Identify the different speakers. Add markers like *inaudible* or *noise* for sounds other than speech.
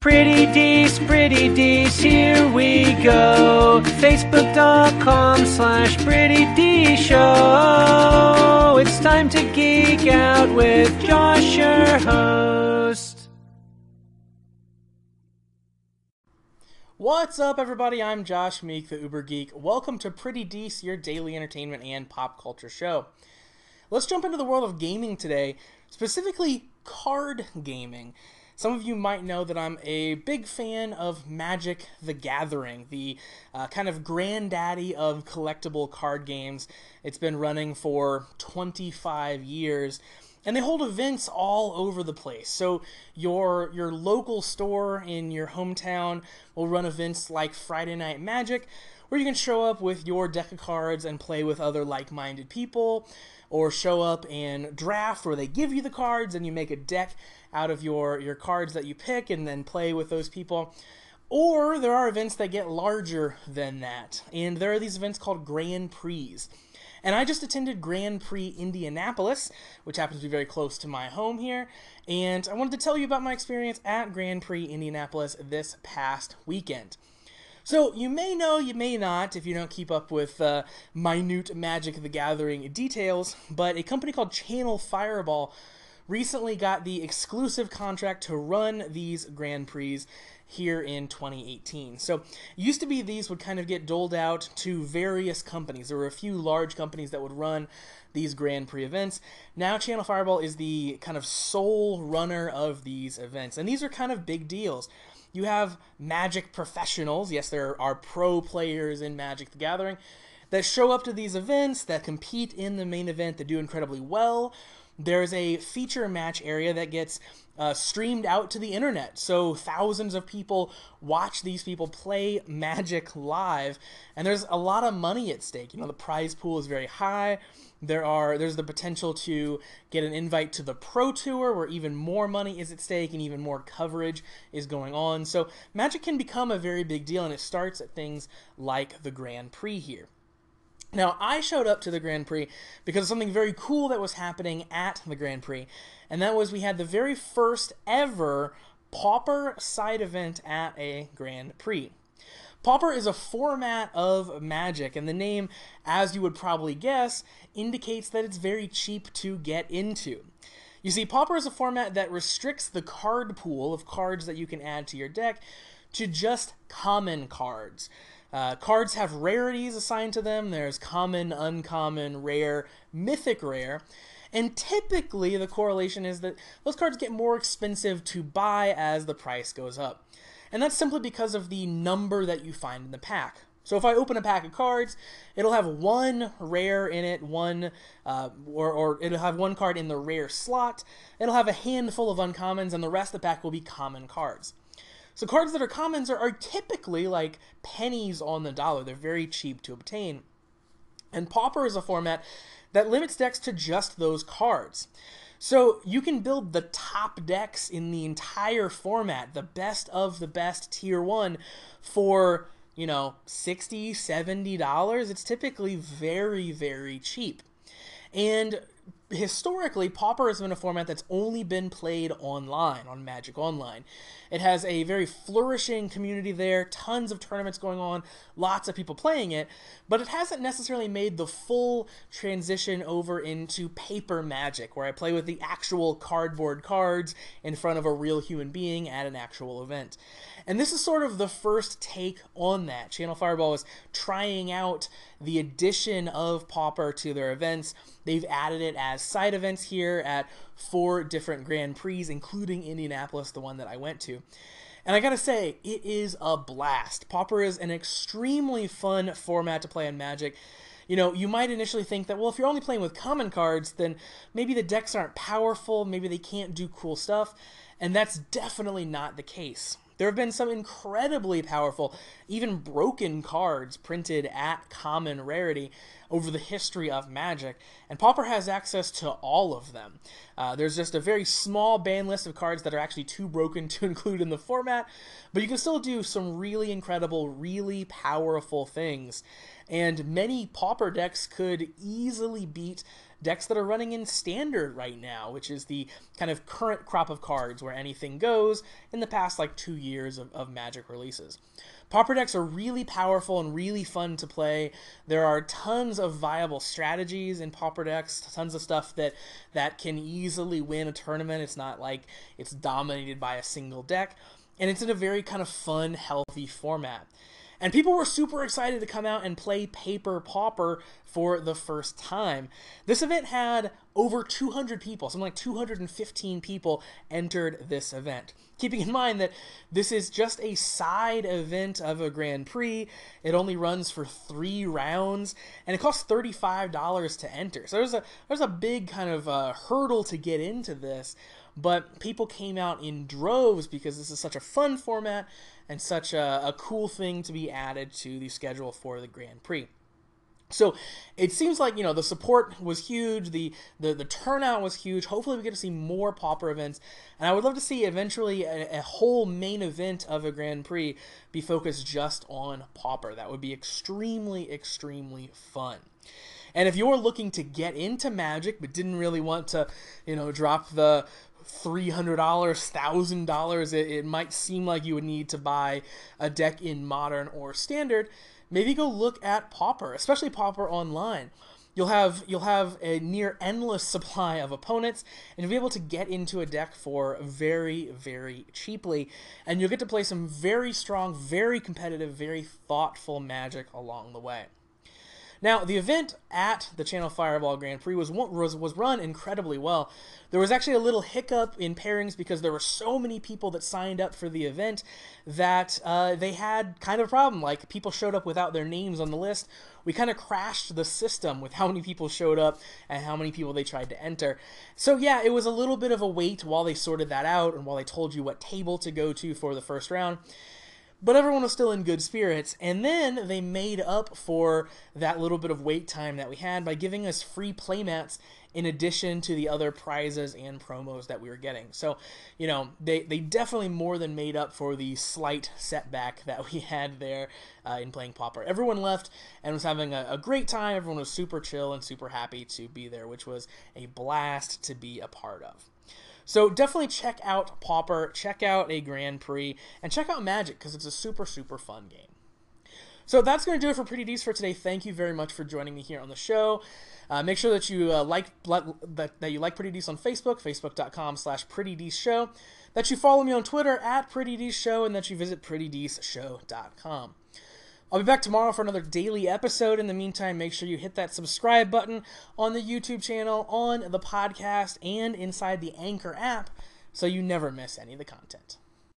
Speaker 1: Pretty Dees, Pretty Dees, here we go. Facebook.com slash Pretty D Show. It's time to geek out with Josh, your host.
Speaker 2: What's up, everybody? I'm Josh Meek, the Uber Geek. Welcome to Pretty Dees, your daily entertainment and pop culture show. Let's jump into the world of gaming today, specifically card gaming. Some of you might know that I'm a big fan of Magic the Gathering, the uh, kind of granddaddy of collectible card games. It's been running for 25 years. And they hold events all over the place. So your your local store in your hometown will run events like Friday Night Magic, where you can show up with your deck of cards and play with other like-minded people, or show up and draft where they give you the cards and you make a deck out of your, your cards that you pick and then play with those people. Or there are events that get larger than that. And there are these events called Grand Prix. And I just attended Grand Prix Indianapolis, which happens to be very close to my home here. And I wanted to tell you about my experience at Grand Prix Indianapolis this past weekend. So, you may know, you may not, if you don't keep up with uh, minute Magic the Gathering details, but a company called Channel Fireball recently got the exclusive contract to run these Grand Prix here in 2018. So, used to be these would kind of get doled out to various companies. There were a few large companies that would run these Grand Prix events. Now, Channel Fireball is the kind of sole runner of these events, and these are kind of big deals. You have Magic professionals, yes, there are pro players in Magic the Gathering that show up to these events, that compete in the main event, that do incredibly well there's a feature match area that gets uh, streamed out to the internet. So thousands of people watch these people play Magic live, and there's a lot of money at stake. You know, the prize pool is very high. There are there's the potential to get an invite to the Pro Tour, where even more money is at stake and even more coverage is going on. So Magic can become a very big deal, and it starts at things like the Grand Prix here. Now, I showed up to the Grand Prix because of something very cool that was happening at the Grand Prix, and that was we had the very first ever Pauper side event at a Grand Prix. Pauper is a format of Magic, and the name, as you would probably guess, indicates that it's very cheap to get into. You see, Pauper is a format that restricts the card pool of cards that you can add to your deck to just common cards. Uh, cards have rarities assigned to them. There's common, uncommon, rare, mythic rare. And typically, the correlation is that those cards get more expensive to buy as the price goes up. And that's simply because of the number that you find in the pack. So if I open a pack of cards, it'll have one rare in it, one uh, or, or it'll have one card in the rare slot. It'll have a handful of uncommons, and the rest of the pack will be common cards. So cards that are commons are, are typically like pennies on the dollar. They're very cheap to obtain. And Pauper is a format that limits decks to just those cards. So you can build the top decks in the entire format, the best of the best tier 1 for, you know, 60, 70 dollars. It's typically very very cheap. And historically, Pauper has been a format that's only been played online on Magic Online. It has a very flourishing community there, tons of tournaments going on, lots of people playing it, but it hasn't necessarily made the full transition over into paper Magic, where I play with the actual cardboard cards in front of a real human being at an actual event. And this is sort of the first take on that. Channel Fireball is trying out the addition of Pauper to their events. They've added it as side events here at four different Grand Prix, including Indianapolis, the one that I went to. And I gotta say, it is a blast. Pauper is an extremely fun format to play in Magic. You know, you might initially think that, well, if you're only playing with common cards, then maybe the decks aren't powerful, maybe they can't do cool stuff, and that's definitely not the case. There have been some incredibly powerful, even broken cards printed at common rarity over the history of Magic, and Pauper has access to all of them. Uh, there's just a very small ban list of cards that are actually too broken *laughs* to include in the format, but you can still do some really incredible, really powerful things. And many Pauper decks could easily beat decks that are running in standard right now, which is the kind of current crop of cards where anything goes in the past like two years of, of Magic releases. Pauper decks are really powerful and really fun to play. There are tons of viable strategies in Pauper decks, tons of stuff that that can easily win a tournament. It's not like it's dominated by a single deck, and it's in a very kind of fun, healthy format. And people were super excited to come out and play Paper Pauper for the first time. This event had over 200 people, something like 215 people entered this event. Keeping in mind that this is just a side event of a Grand Prix, it only runs for three rounds, and it costs $35 to enter. So there's a there's a big kind of uh, hurdle to get into this but people came out in droves because this is such a fun format and such a, a cool thing to be added to the schedule for the Grand Prix. So it seems like you know the support was huge, the the, the turnout was huge. Hopefully, we get to see more Pauper events, and I would love to see eventually a, a, whole main event of a Grand Prix be focused just on Pauper. That would be extremely extremely fun. And if you're looking to get into Magic but didn't really want to, you know, drop the $300 $1000 it, it might seem like you would need to buy a deck in modern or standard. Maybe go look at pauper especially pauper online. You'll have you'll have a near endless *laughs* supply of opponents and you'll be able to get into a deck for very very cheaply and you'll get to play some very strong very competitive very thoughtful magic along the way now, the event at the Channel Fireball Grand Prix was, was was run incredibly well. There was actually a little hiccup in pairings because there were so many people that signed up for the event that uh, they had kind of a problem. Like people showed up without their names on the list. We kind of crashed the system with how many people showed up and how many people they tried to enter. So yeah, it was a little bit of a wait while they sorted that out and while they told you what table to go to for the first round but everyone was still in good spirits. And then they made up for that little bit of wait time that we had by giving us free playmats in addition to the other prizes and promos that we were getting. So, you know, they, they definitely more than made up for the slight setback *laughs* that we had there uh, in playing Pauper. Everyone left and was having a, a great time. Everyone was super chill and super happy to be there, which was a blast to be a part of. So definitely check out Pauper, check out a Grand Prix, and check out Magic because it's a super, super fun game. So that's going to do it for Pretty Dees for today. Thank you very much for joining me here on the show. Uh, make sure that you uh, like that, that you like Pretty Dees on Facebook, facebook.com slash Pretty Show, that you follow me on Twitter at Pretty Show, and that you visit PrettyDeesShow.com. I'll be back tomorrow for another daily episode. In the meantime, make sure you hit that subscribe button on the YouTube channel, on the podcast, and inside the Anchor app so you never miss any of the content.